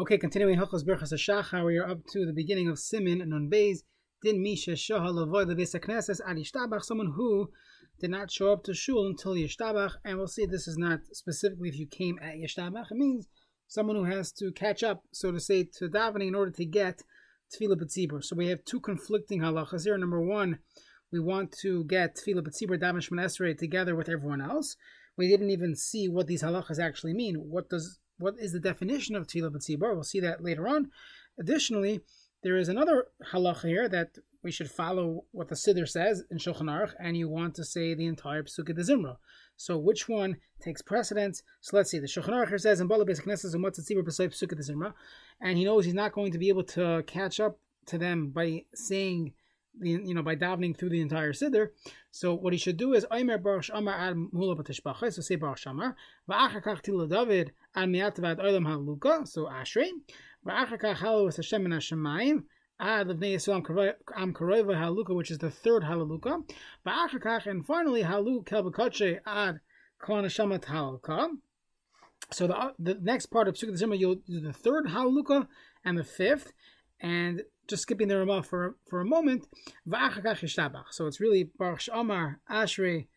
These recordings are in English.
Okay, continuing Hilchos Berchas Hashachar, we are up to the beginning of Simin and on Beis. Din Misha Shoha Lavoy Levesa Knesses Ad Yishtabach, someone who did not show up to shul until Yishtabach, and we'll see this is not specifically if you came at Yishtabach. It means someone who has to catch up, so to say, to davening in order to get Tefillah B'tzibur. So we have two conflicting halachas here. Number one, we want to get Tefillah B'tzibur Daven Shmonesrei together with everyone else. We didn't even see what these halachas actually mean. What does what is the definition of tefillah b'tzibur? We'll see that later on. Additionally, there is another halacha here that we should follow what the Siddur says in Shulchan Aruch, and you want to say the entire Pesukah de Zimra. So which one takes precedence? So let's see. The Shulchan Aruch here says and he knows he's not going to be able to catch up to them by saying you know, by davening through the entire siddur. So what he should do is Aimer Baruch Shamar Ad Mula B'Tishbachai, so say Baruch Shamar, V'achar Kach Tila David Ad Miat Vad Olam Haluka, so Ashrei, V'achar Kach Halu Hashem and Hashemayim, Ad Levnei Yisrael Am Karova Haluka, which is the third Haluka, V'achar Kach, and finally Halu Kel B'Kotche Ad Kol Neshamat Haluka. So the uh, the next part of Pesukah Zimra, you'll do the third Haluka and the fifth, and just skipping the Ramah for for a moment. So it's really Baruch Amar Ashrei,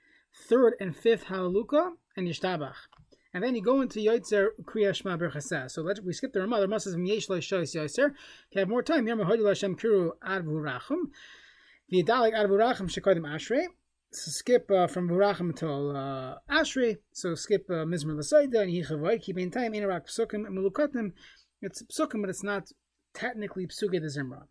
third and fifth Halaluka and Yishtabach. And then you go into Yotzer Kriya Shema Berchaseh. So let's we skip the Ramah. The Ramah says Yesh Lo Shoyis Yotzer. If you have more time, Yom Hodu Hashem Kiru Ad Vurachim. V'yadalik Ad Vurachim Shekodim Ashrei. So skip uh, from Vurachim until uh, Ashrei. So skip uh, Mizmer Lasaida and Yichavai. Keep in time Inarak Psukim and Melukatim. It's Psukim, but it's not technically psuge de zimra.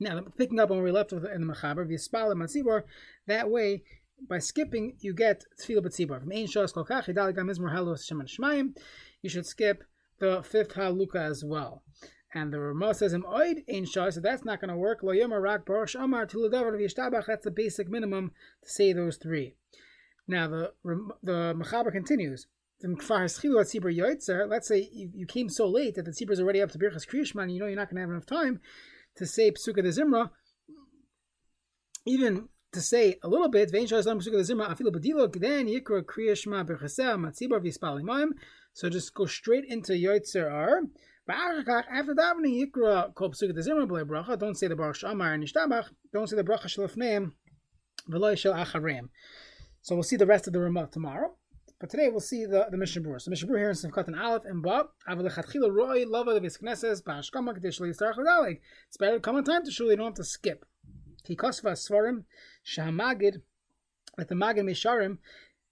Now, picking up on where we left with in the Mechaber, v'yispal matzibor, that way, by skipping, you get tefillah b'tzibor. From ein shos kolkach, yidalik mizmor halos sheman shmayim, you should skip the fifth haluka as well. And the Ramah says in oid ein so that's not going to work. Lo yomer rak baruch amar tuladavar v'yishtabach, that's the basic minimum to say those three. Now, the the Mechaber continues, let's say you, came so late that the tzibur is already up to Birchas Kriyashman, you know you're not going to have enough time to say Psuka de Zimra, even to say a little bit, then Yikra. So just go straight into Yotzer R. After davening Yikra Kol Psuka de Zimra Bracha, don't say the Baruch Shamar and Ishtabach, don't say the Bracha Shalafneim, V'loi Shel Acharim. So we'll see the rest of the Ramah tomorrow. But today we'll see the, the Mishnah Berurah. So Mishnah Berurah here in Simchat and Aleph and Ba. Avalechatchila Roy Lava of his Knesses Ba'ashkama Kadesh Yistarach L'Dalig. It's better to come on time to shul. You don't have to skip. Kikosva Svarim Shahamagid that the Magid Mesharim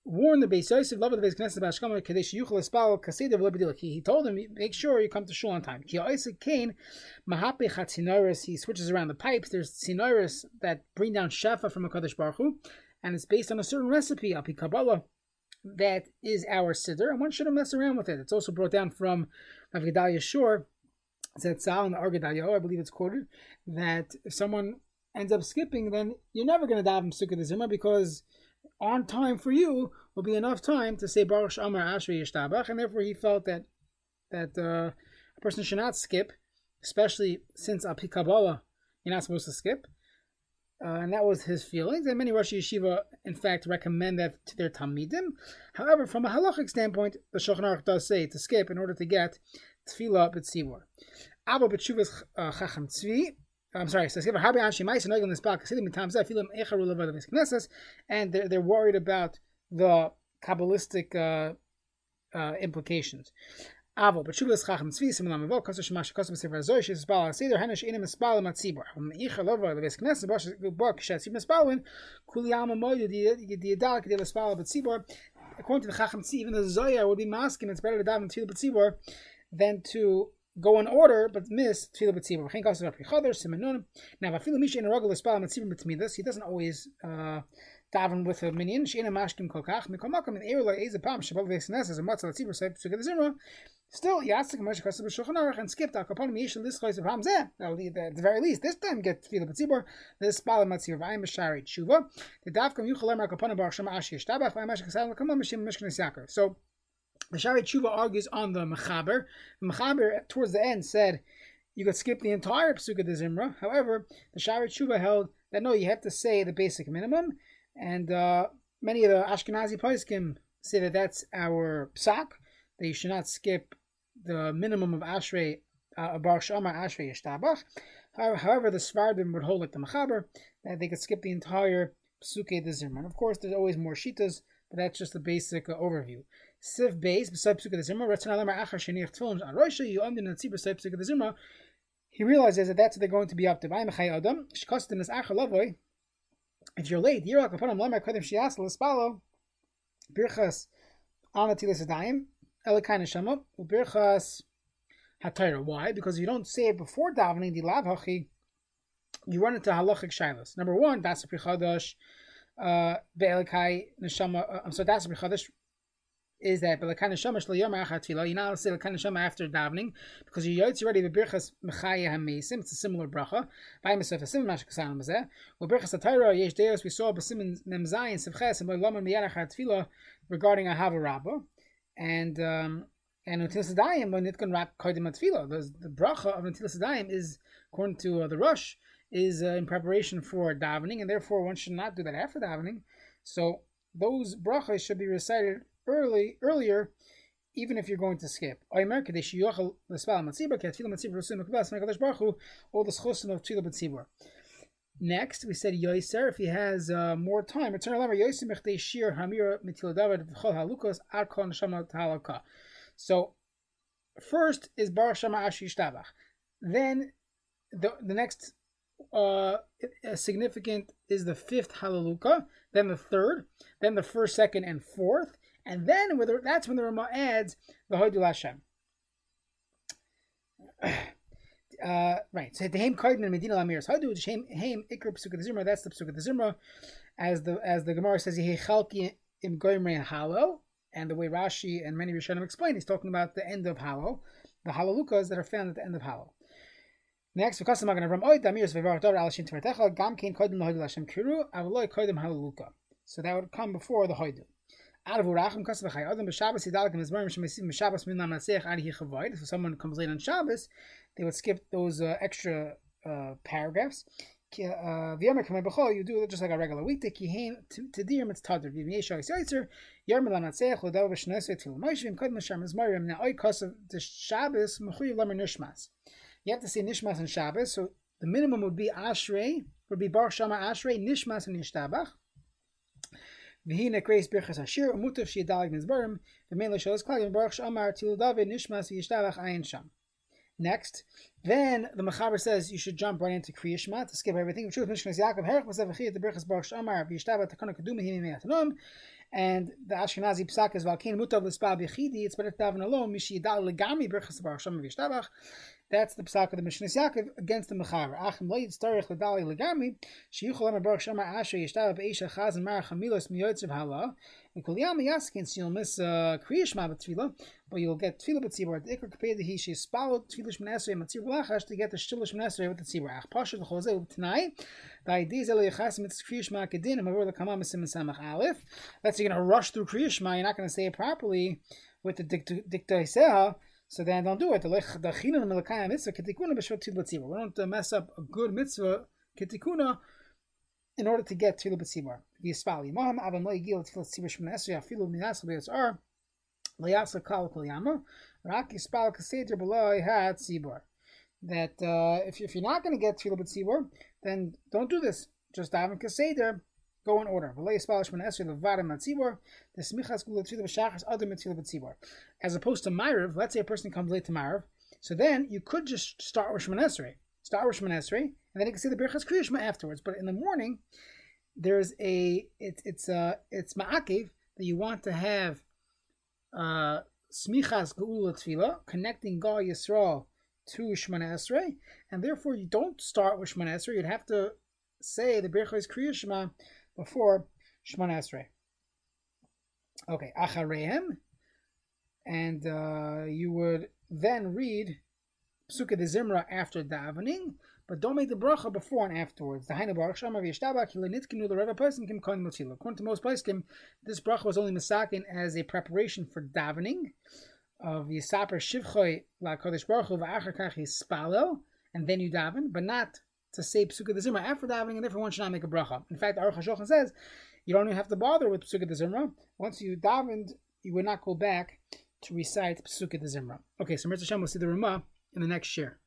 warned the Beis Yosef Lava of his Knesses Ba'ashkama Kadesh Yuchel Espal Kaseder V'Lebedilik. He told him make sure you come to shul on time. Ki Isaac Cain Mahape Chatzinoris. He switches around the pipes. There's tzinoris that bring down shefa from a Kadosh Baruch and it's based on a certain recipe. Api Kabbalah that is our siddur, and one shouldn't mess around with it. It's also brought down from Rav Gedalia Schorr, Zetzal and the Ohr Gedalyahu, I believe it's quoted, that if someone ends up skipping, then you're never going to daven Sukkot Zimra because on time for you will be enough time to say Baruch Amar Ashrei Yishtabach, and therefore he felt that that uh, a person should not skip, especially since Api Kabbalah, you're not supposed to skip. Uh, and that was his feelings. And many Rosh Yeshiva, in fact, recommend that to their Talmidim. However, from a halachic standpoint, the Shulchan Aruch does say to skip in order to get Tefillah B'tzibur. Abo B'tshuvas uh, Chacham Tzvi. I'm sorry, so skip Harbi Anshi Ma'is Noigel Nisbal Kasidim Mitam Filim Echaru Levad Knesses, and they're, they're worried about the Kabbalistic uh, uh, implications. Avo, but Shuvas Chacham Tzvi, Simulam Evo, Kosa Shemash, Kosa B'Sefer Zoy, Shis Bal HaSeder, Henish Inim Espal Matzibor. Um Icha Lova, Leves Knesset, Bosh Bok, Shetzi Mespalwin, Kuli Alma Moide, the Adal, Kedil Espal Batzibor. According to the Chacham Tzvi, even the Zoya would be masking, it's better to daven Tefillah Batzibor than to go in order but miss Tefillah Batzibor. Chen Kosa Rapi Chader, Simenun. Now, Vafilu Misha in a Espal Matzibor B'Tmidas, he doesn't always, uh, daven with a minyan. Sheina mashkim kolkach mikomakom in erula eze pam shabal vesnes as a matzah tzibur seif tzugad zimra. Still, Yastik Moshe Chassid B'Shulchan Aruch and skipped Akaponim Yishel Lischos of Hamzeh. At the very least, this time get Tefillah B'Tzibur. This Spala Matzir Vayim B'Shari Tshuva. The Davkam Yuchel Emer Akaponim Baruch Shema Ashi Yishtabach Vayim Ashi Chasad L'Kamam Mishim Mishkan Yaakov. So the Shari Tshuva argues on the Mechaber. The Mechaber towards the end said you could skip the entire Psuka de Zimra. However, the Shari Tshuva held that no, you have to say the basic minimum, and uh, many of the Ashkenazi poskim say that that's our psak that you should not skip the minimum of Ashrei, uh, Baruch Shamar Ashrei Yishtabach. However, the Sfardim would hold like the Mechaber, that they could skip the entire Psuke de Zimra. And of course, there's always more Shitas, but that's just the basic uh, overview. Siv base, beside Psuke de Zimra, Ratzon Alamar Achar beside Psuke de Zimra, he realizes that that's what they're going to be up to. Adam, Shkostin is Achar Lavoy, if you're late, Yirak Aponim Lamar Kodim Shias L'Spalo, Birchas Anatilis Adayim, Elikain Neshama, Birchas Hatayra. Why? Because if you don't say it before davening, the Lav Hachi, you run into halachic shilas. Number one, that's a prichadash, uh, be'elikai neshama. Uh, I'm sorry, that's a prichadash is that b'lekan neshama shlo yom achat tefillah. You're not allowed to say neshama after davening because you're yotzi already b'birchas mechaya hamesim. It's a similar bracha. By myself, a similar mashik is there. Well, birchas atayra yesh deus we saw b'simin nemzayin sevches and b'loman miyarachat tefillah regarding a havarabba and. um and Natilas Adayim, when it can rak koidim atfila, the bracha of Natilas Adayim is, according to uh, the Rosh, is uh, in preparation for davening, and therefore one should not do that after davening. So those brachas should be recited early, earlier, even if you're going to skip. All the of. Next, we said Yoiser, if he has uh, more time, return a Yoiser mechdei shir hamir mitil david v'chol halukos arkon shama talaka. So, first is Bar Shama Ashi Shtabach. Then, the, the next uh, significant is the fifth Hallelujah, then the third, then the first, second, and fourth, and then the, that's when the Rama adds the Hoidul Hashem. Uh, right. So the Haim Kardin and Medina Lamiris Hadu Haim Haim Ikra Pesukah Zimra. That's the Pesukah Zimra, as the as the Gemara says Yehi Chalki Im Goimre Halo and the way Rashi and many Rishonim explain, he's talking about the end of Hallel, the Halalukas that are found at the end of Hallel. Next, because I'm going to Oid Damir Svevar Dor Al Shin Tvertecha Gam Kain Kodim Lahoid Lashem Kiru Avaloi Kodim Halaluka. So that would come before the Hoidu. Out of Urachim B'Shabbos and B'Shabbos Min Adi. If someone comes late on Shabbos, they would skip those uh, extra uh, paragraphs. Uh, you do it just like a regular weekday. Kihain to dir it's tadr. V'yesha yisaitzer yarmel anatzeich lodav kod lamer nishmas. You have to say nishmas and Shabbos. So the minimum would be ashrei, would be bar shama ashrei nishmas and nishtabach. V'hine kreis birchas hashir klagim baruch shamar til david nishmas v'yishtabach ayin sham. Next, then the Mechaber says you should jump right into Kriya Shema to skip everything. Truth, Mishkan Yaakov, Herach Masev Achiyat, the Berchas Baruch Shamar, V'yishtava Takana Keduma Hini Me'atanom, and the Ashkenazi Psak is Valkein Mutav L'Spal B'chidi, it's better to daven alone, Mishi Yidal Legami Berchas Baruch Shamar V'yishtabach, that's the psak of the Mishnah Yaakov against the Mechaber. Achim lo yitztarich ledali legami sheyuchol emer baruch asher yishtav be'isha chaz and marach hamilos miyotzev hala and kol yaskin so you'll miss uh, kriyishma b'tfila but you'll get tefillah b'tzibur. The ikar kapei he she spalled tefillah shmenesrei matzir b'lachash to get the shtilah shmenesrei with the tzibur. Ach pasha v'chozeh tonight. The idea is elu yachas mitzvah kriyishma kedin and mavur l'kamam misim samach aleph. That's you're going to rush through kriyishma. You're not going to say it properly with the dikta seha. So then don't do it. We don't mess up a good mitzvah kitikuna in order to get to the betzibur. Moham avam lo yigil tefillah tzibur shmon esrei afilu minas b'yitzar liyasa kal kol yama rak yispal kaseder below hat tzibur. That uh, if, if you're not going to get tefillah b'tzibur, then don't do this. Just daven kaseder go in order. As opposed to Maariv, let's say a person comes late to Maariv, so then you could just start with Shemon Esrei. Start with Shemon Esrei, and then you can see the Birchas Kriyashma afterwards. But in the morning, there's a it, it's uh it's ma'akev that you want to have uh smichas geula tefillah connecting Gal Yisrael to Shemon Esrei, and therefore you don't start with Shemon Esrei. You'd have to say the Birchas Kriyashma before Shemon Esrei. Okay, Achareim, and uh, you would then read Psukkah de Zimra after davening, but don't make the bracha before and afterwards. The Hainu Baruch Shama V'Yishtabak Hilenitkinu the Reva person Kim. According to most places, this bracha was only misakin as a preparation for davening of Yisaper Shivchoy La Kodesh Baruch Hu V'Achar Kach Yispalel, and then you daven, but not to say Psukkah de Zimra after davening, and therefore one should not make a bracha. In fact, Aruch HaShulchan says you don't even have to bother with Psukkah de Zimra. Once you davened, you would not go back to recite Pesukah de Zimra. Okay, so Mirza Hashem will see the Ramah in the next share.